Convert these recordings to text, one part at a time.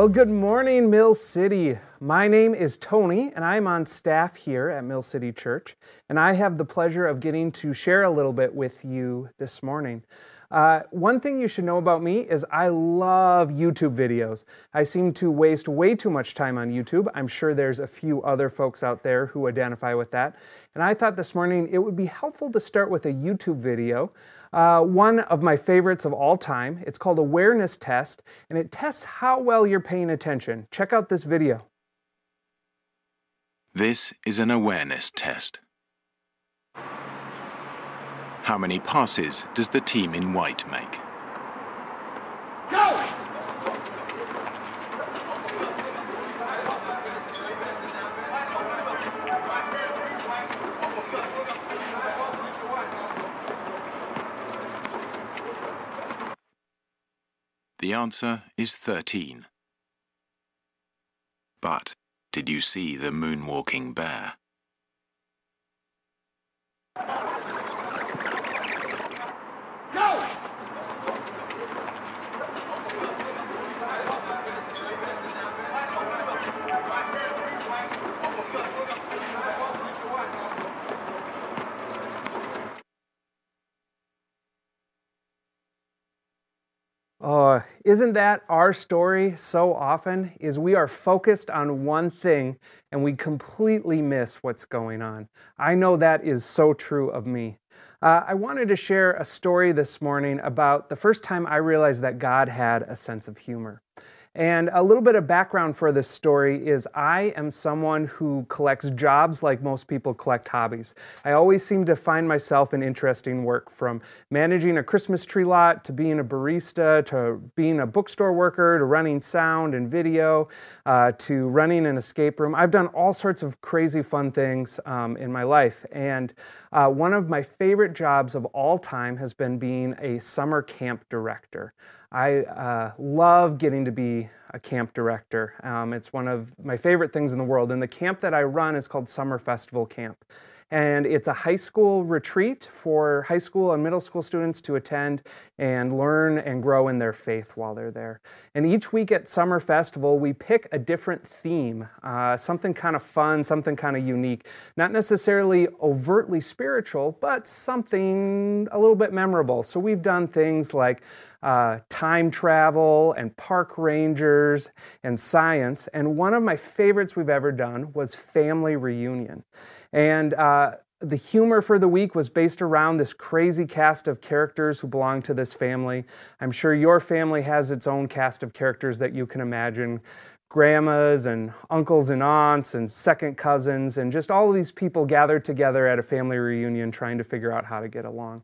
Well, good morning, Mill City. My name is Tony, and I'm on staff here at Mill City Church, and I have the pleasure of getting to share a little bit with you this morning. Uh, one thing you should know about me is I love YouTube videos. I seem to waste way too much time on YouTube. I'm sure there's a few other folks out there who identify with that. And I thought this morning it would be helpful to start with a YouTube video uh, one of my favorites of all time. It's called Awareness Test, and it tests how well you're paying attention. Check out this video. This is an awareness test. How many passes does the team in white make? The answer is 13. But did you see the moonwalking bear? Go! Oh, isn't that our story so often? Is we are focused on one thing and we completely miss what's going on. I know that is so true of me. Uh, I wanted to share a story this morning about the first time I realized that God had a sense of humor. And a little bit of background for this story is I am someone who collects jobs like most people collect hobbies. I always seem to find myself in interesting work from managing a Christmas tree lot to being a barista to being a bookstore worker to running sound and video uh, to running an escape room. I've done all sorts of crazy fun things um, in my life. And uh, one of my favorite jobs of all time has been being a summer camp director. I uh, love getting to be a camp director. Um, it's one of my favorite things in the world. And the camp that I run is called Summer Festival Camp. And it's a high school retreat for high school and middle school students to attend and learn and grow in their faith while they're there. And each week at Summer Festival, we pick a different theme, uh, something kind of fun, something kind of unique. Not necessarily overtly spiritual, but something a little bit memorable. So we've done things like uh, time travel and park rangers and science. And one of my favorites we've ever done was family reunion. And uh, the humor for the week was based around this crazy cast of characters who belong to this family. I'm sure your family has its own cast of characters that you can imagine grandmas and uncles and aunts and second cousins, and just all of these people gathered together at a family reunion trying to figure out how to get along.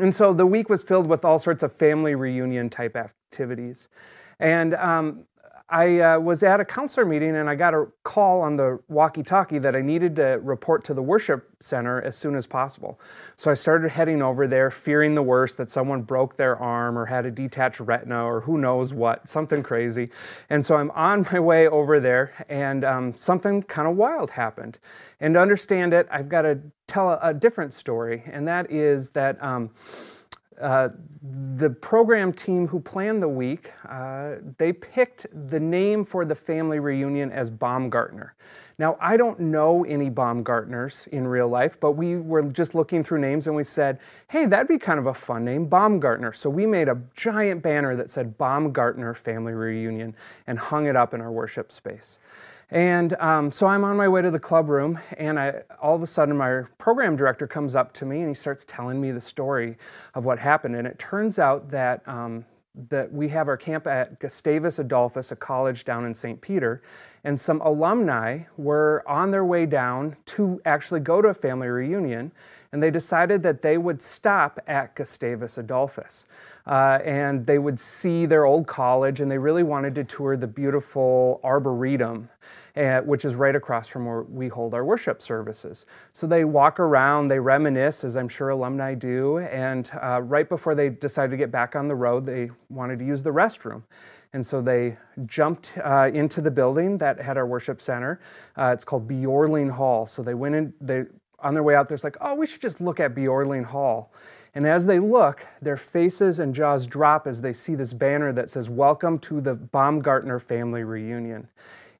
And so the week was filled with all sorts of family reunion type activities. And um, I uh, was at a counselor meeting and I got a call on the walkie talkie that I needed to report to the worship center as soon as possible. So I started heading over there, fearing the worst that someone broke their arm or had a detached retina or who knows what, something crazy. And so I'm on my way over there and um, something kind of wild happened. And to understand it, I've got to tell a, a different story, and that is that. Um, uh, the program team who planned the week, uh, they picked the name for the family reunion as Baumgartner. Now, I don't know any Baumgartners in real life, but we were just looking through names and we said, hey, that'd be kind of a fun name, Baumgartner. So we made a giant banner that said Baumgartner Family Reunion and hung it up in our worship space. And um, so I'm on my way to the club room, and I, all of a sudden, my program director comes up to me and he starts telling me the story of what happened. And it turns out that, um, that we have our camp at Gustavus Adolphus, a college down in St. Peter, and some alumni were on their way down to actually go to a family reunion, and they decided that they would stop at Gustavus Adolphus. Uh, and they would see their old college, and they really wanted to tour the beautiful Arboretum, uh, which is right across from where we hold our worship services. So they walk around, they reminisce, as I'm sure alumni do, and uh, right before they decided to get back on the road, they wanted to use the restroom. And so they jumped uh, into the building that had our worship center. Uh, it's called Bjorling Hall. So they went in, they on their way out, there's like, oh, we should just look at Bjorling Hall. And as they look, their faces and jaws drop as they see this banner that says, Welcome to the Baumgartner family reunion.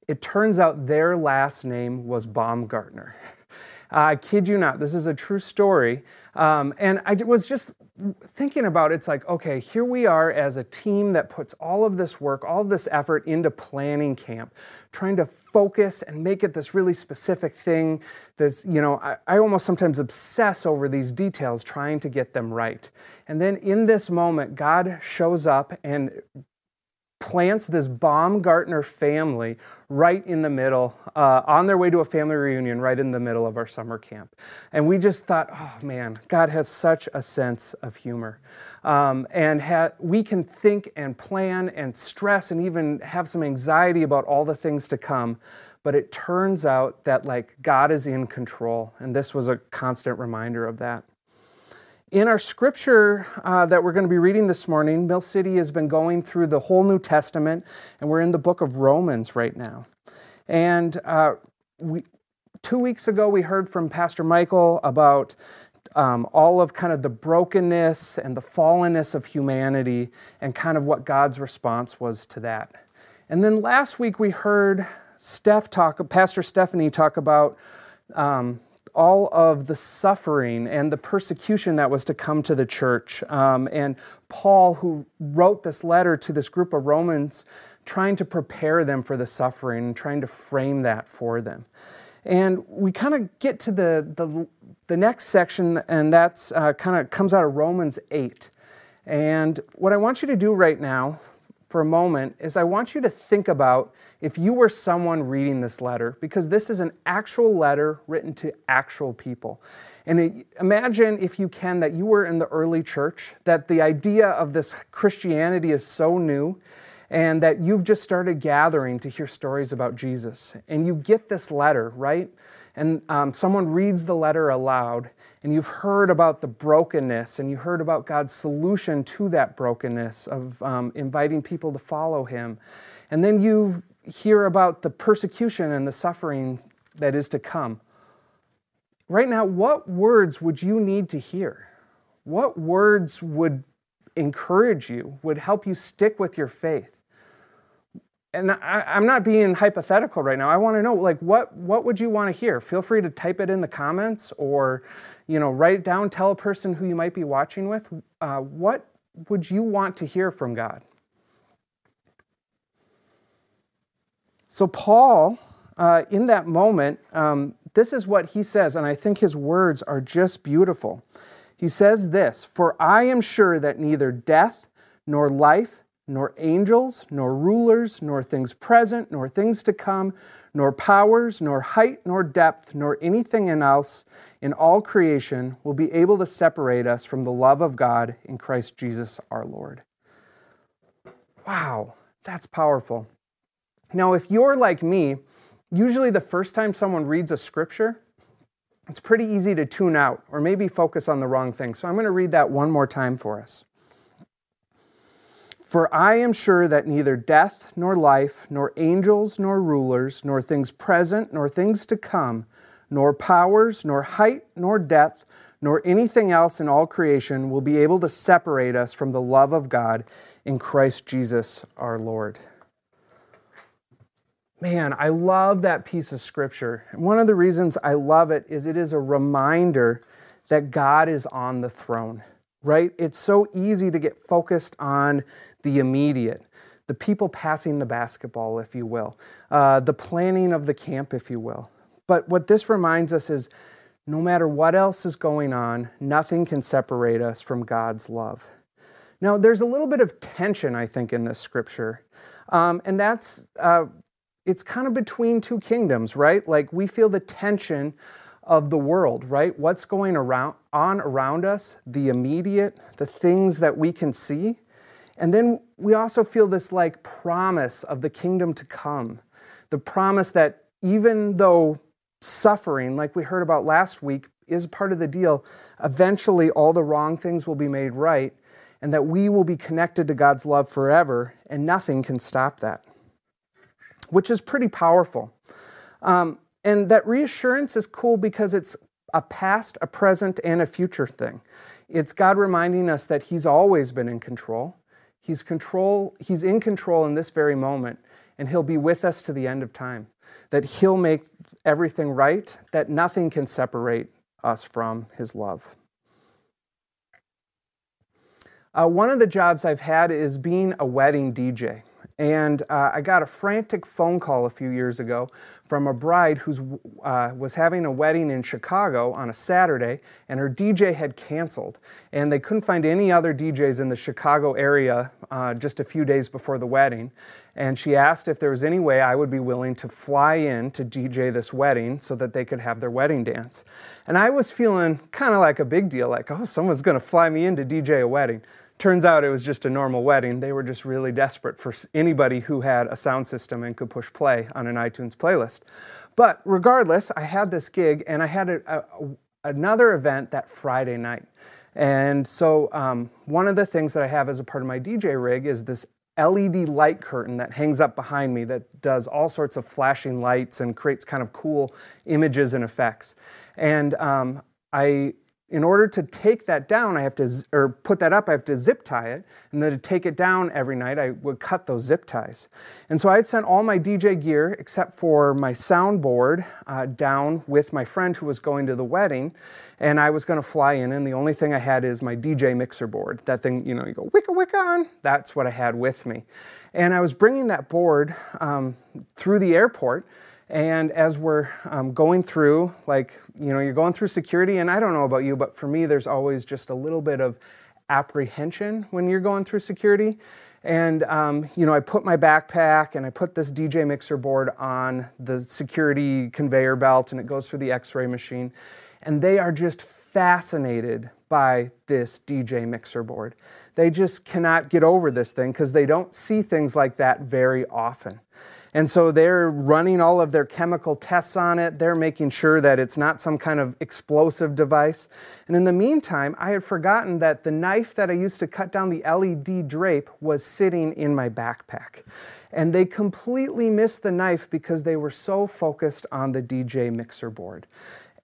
It turns out their last name was Baumgartner. I kid you not, this is a true story. Um, and I was just thinking about it, it's like, okay, here we are as a team that puts all of this work, all this effort into planning camp, trying to focus and make it this really specific thing. This, you know, I, I almost sometimes obsess over these details, trying to get them right. And then in this moment, God shows up and plants this Baumgartner family right in the middle, uh, on their way to a family reunion, right in the middle of our summer camp. And we just thought, oh man, God has such a sense of humor. Um, and ha- we can think and plan and stress and even have some anxiety about all the things to come. But it turns out that like God is in control. And this was a constant reminder of that. In our scripture uh, that we're going to be reading this morning, Mill City has been going through the whole New Testament, and we're in the book of Romans right now. And uh, we, two weeks ago, we heard from Pastor Michael about um, all of kind of the brokenness and the fallenness of humanity and kind of what God's response was to that. And then last week, we heard Steph talk, Pastor Stephanie talk about um, all of the suffering and the persecution that was to come to the church. Um, and Paul, who wrote this letter to this group of Romans, trying to prepare them for the suffering trying to frame that for them. And we kind of get to the, the, the, next section, and that's uh, kind of comes out of Romans 8. And what I want you to do right now for a moment is I want you to think about if you were someone reading this letter, because this is an actual letter written to actual people. And imagine, if you can, that you were in the early church, that the idea of this Christianity is so new, and that you've just started gathering to hear stories about Jesus. And you get this letter, right? And um, someone reads the letter aloud, and you've heard about the brokenness and you heard about God's solution to that brokenness of um, inviting people to follow Him. And then you hear about the persecution and the suffering that is to come. Right now, what words would you need to hear? What words would encourage you, would help you stick with your faith? and I, am not being hypothetical right now. I want to know, like, what what would you want to hear? Feel free to type it in the comments, or, you know, write it down. Tell a person who you might be watching with. Uh, what would you want to hear from God? So Paul, uh, in that moment, um, this is what he says, and I think his words are just beautiful. He says this: "For I am sure that neither death nor life." nor angels, nor rulers, nor things present, nor things to come, nor powers, nor height, nor depth, nor anything else in all creation will be able to separate us from the love of God in Christ Jesus our Lord. Wow, that's powerful. Now, if you're like me, usually the first time someone reads a scripture, it's pretty easy to tune out or maybe focus on the wrong thing. So I'm going to read that one more time for us. For I am sure that neither death, nor life, nor angels, nor rulers, nor things present, nor things to come, nor powers, nor height, nor depth, nor anything else in all creation will be able to separate us from the love of God in Christ Jesus our Lord. Man, I love that piece of scripture. And one of the reasons I love it is it is a reminder that God is on the throne, right? It's so easy to get focused on the immediate, the people passing the basketball, if you will, uh, the planning of the camp, if you will. But what this reminds us is no matter what else is going on, nothing can separate us from God's love. Now, there's a little bit of tension, I think, in this scripture. Um, and that's, uh, it's kind of between two kingdoms, right? Like we feel the tension of the world, right? What's going around, on around us, the immediate, the things that we can see. And then we also feel this like promise of the kingdom to come. The promise that even though suffering, like we heard about last week, is part of the deal, eventually all the wrong things will be made right, and that we will be connected to God's love forever, and nothing can stop that, which is pretty powerful. Um, and that reassurance is cool because it's a past, a present, and a future thing. It's God reminding us that He's always been in control. He's, control, he's in control in this very moment, and He'll be with us to the end of time. That He'll make everything right, that nothing can separate us from His love. Uh, one of the jobs I've had is being a wedding DJ. And uh, I got a frantic phone call a few years ago from a bride who uh, was having a wedding in Chicago on a Saturday, and her DJ had canceled. And they couldn't find any other DJs in the Chicago area uh, just a few days before the wedding. And she asked if there was any way I would be willing to fly in to DJ this wedding so that they could have their wedding dance. And I was feeling kind of like a big deal, like, oh, someone's going to fly me in to DJ a wedding. Turns out it was just a normal wedding. They were just really desperate for anybody who had a sound system and could push play on an iTunes playlist. But regardless, I had this gig and I had a, a, another event that Friday night. And so, um, one of the things that I have as a part of my DJ rig is this LED light curtain that hangs up behind me that does all sorts of flashing lights and creates kind of cool images and effects. And um, I in order to take that down, I have to, or put that up, I have to zip tie it. And then to take it down every night, I would cut those zip ties. And so I had sent all my DJ gear, except for my soundboard, uh, down with my friend who was going to the wedding. And I was going to fly in, and the only thing I had is my DJ mixer board. That thing, you know, you go wicka wicka on. That's what I had with me. And I was bringing that board um, through the airport. And as we're um, going through, like, you know, you're going through security, and I don't know about you, but for me, there's always just a little bit of apprehension when you're going through security. And, um, you know, I put my backpack and I put this DJ mixer board on the security conveyor belt, and it goes through the x ray machine. And they are just fascinated by this DJ mixer board. They just cannot get over this thing because they don't see things like that very often. And so they're running all of their chemical tests on it. They're making sure that it's not some kind of explosive device. And in the meantime, I had forgotten that the knife that I used to cut down the LED drape was sitting in my backpack. And they completely missed the knife because they were so focused on the DJ mixer board.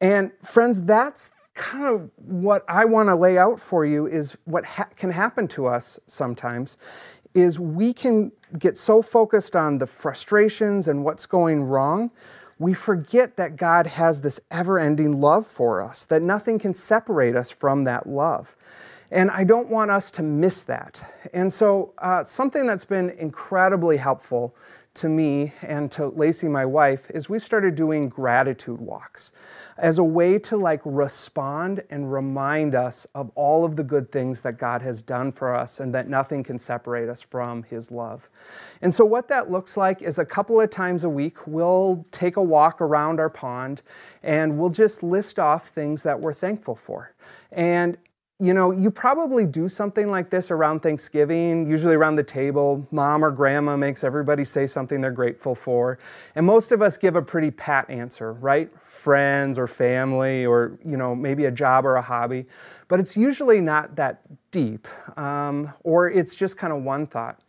And friends, that's kind of what I want to lay out for you is what ha- can happen to us sometimes is we can get so focused on the frustrations and what's going wrong, we forget that God has this ever ending love for us, that nothing can separate us from that love. And I don't want us to miss that. And so, uh, something that's been incredibly helpful to me and to Lacey, my wife, is we've started doing gratitude walks as a way to like respond and remind us of all of the good things that God has done for us and that nothing can separate us from His love. And so, what that looks like is a couple of times a week, we'll take a walk around our pond and we'll just list off things that we're thankful for. And you know, you probably do something like this around Thanksgiving, usually around the table. Mom or grandma makes everybody say something they're grateful for. And most of us give a pretty pat answer, right? Friends or family or, you know, maybe a job or a hobby. But it's usually not that deep, um, or it's just kind of one thought.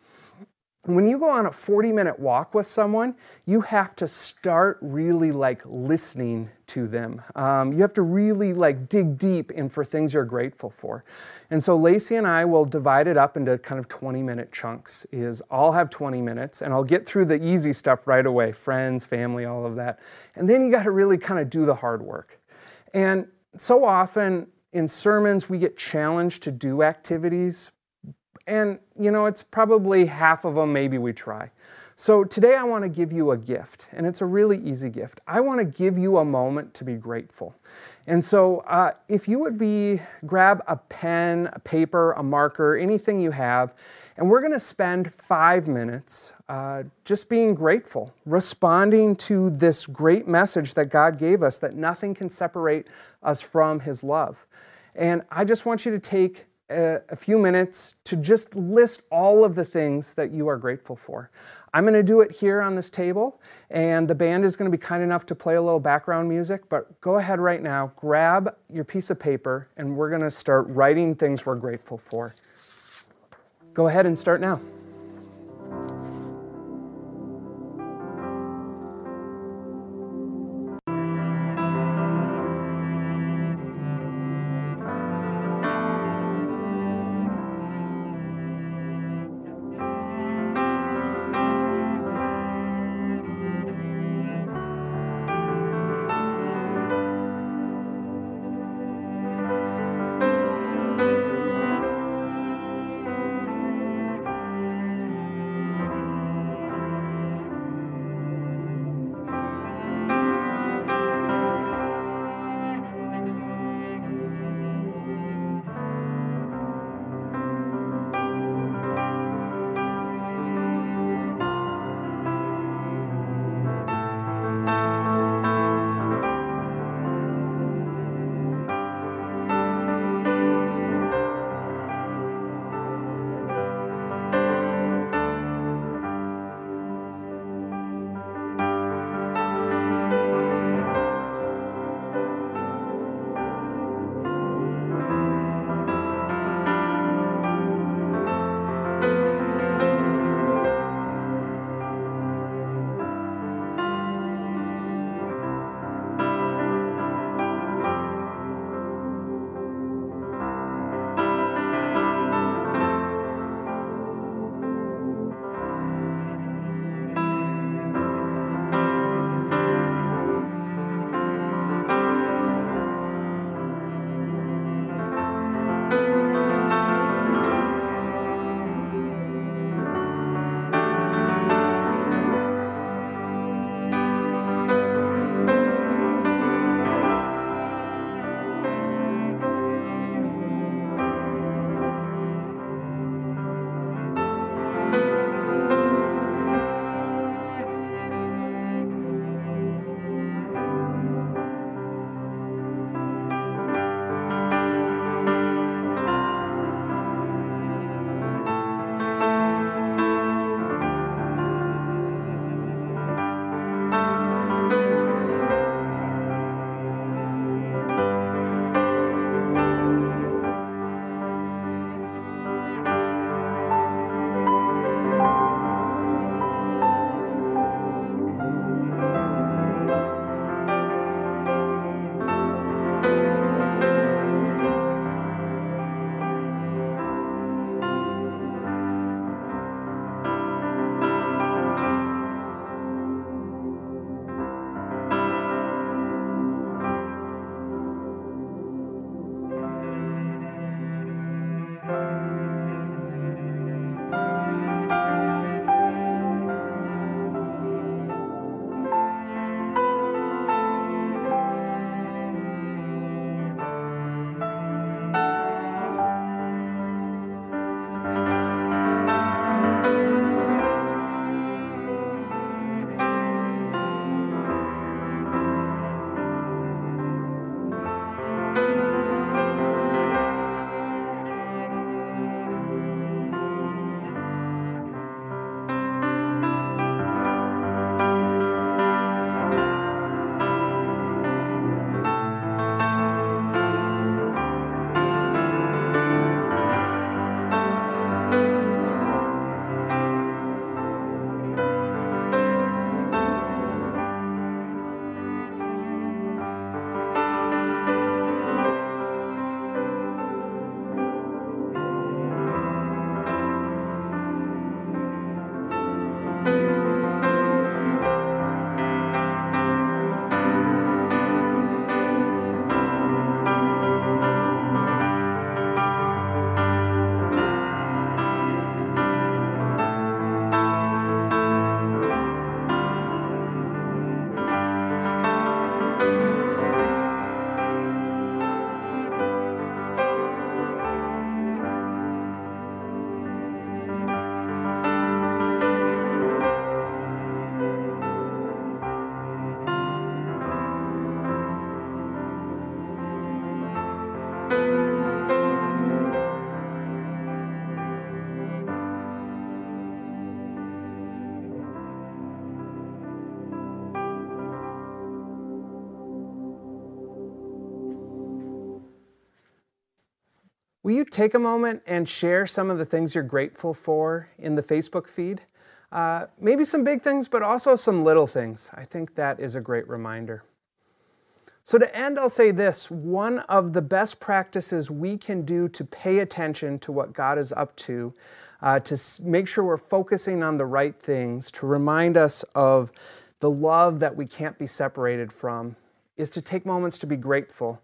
When you go on a 40 minute walk with someone, you have to start really like listening to them. Um, you have to really like dig deep in for things you're grateful for. And so Lacey and I will divide it up into kind of 20 minute chunks is I'll have 20 minutes and I'll get through the easy stuff right away, friends, family, all of that. And then you got to really kind of do the hard work. And so often in sermons, we get challenged to do activities and, you know, it's probably half of them, maybe we try. So today I want to give you a gift, and it's a really easy gift. I want to give you a moment to be grateful. And so uh, if you would be, grab a pen, a paper, a marker, anything you have, and we're going to spend five minutes uh, just being grateful, responding to this great message that God gave us that nothing can separate us from His love. And I just want you to take a, a few minutes to just list all of the things that you are grateful for. I'm going to do it here on this table, and the band is going to be kind enough to play a little background music. But go ahead right now, grab your piece of paper, and we're going to start writing things we're grateful for. Go ahead and start now. Will you take a moment and share some of the things you're grateful for in the Facebook feed? Uh, maybe some big things, but also some little things. I think that is a great reminder. So, to end, I'll say this one of the best practices we can do to pay attention to what God is up to, uh, to make sure we're focusing on the right things, to remind us of the love that we can't be separated from, is to take moments to be grateful.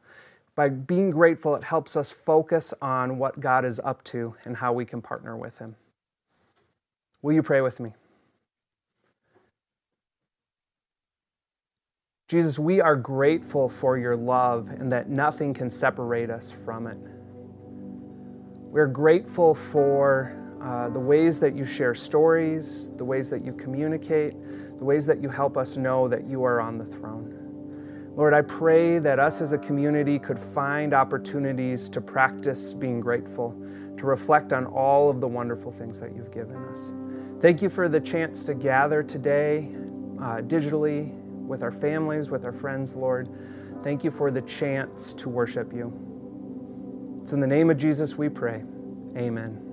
By being grateful, it helps us focus on what God is up to and how we can partner with Him. Will you pray with me? Jesus, we are grateful for your love and that nothing can separate us from it. We're grateful for uh, the ways that you share stories, the ways that you communicate, the ways that you help us know that you are on the throne. Lord, I pray that us as a community could find opportunities to practice being grateful, to reflect on all of the wonderful things that you've given us. Thank you for the chance to gather today uh, digitally with our families, with our friends, Lord. Thank you for the chance to worship you. It's in the name of Jesus we pray. Amen.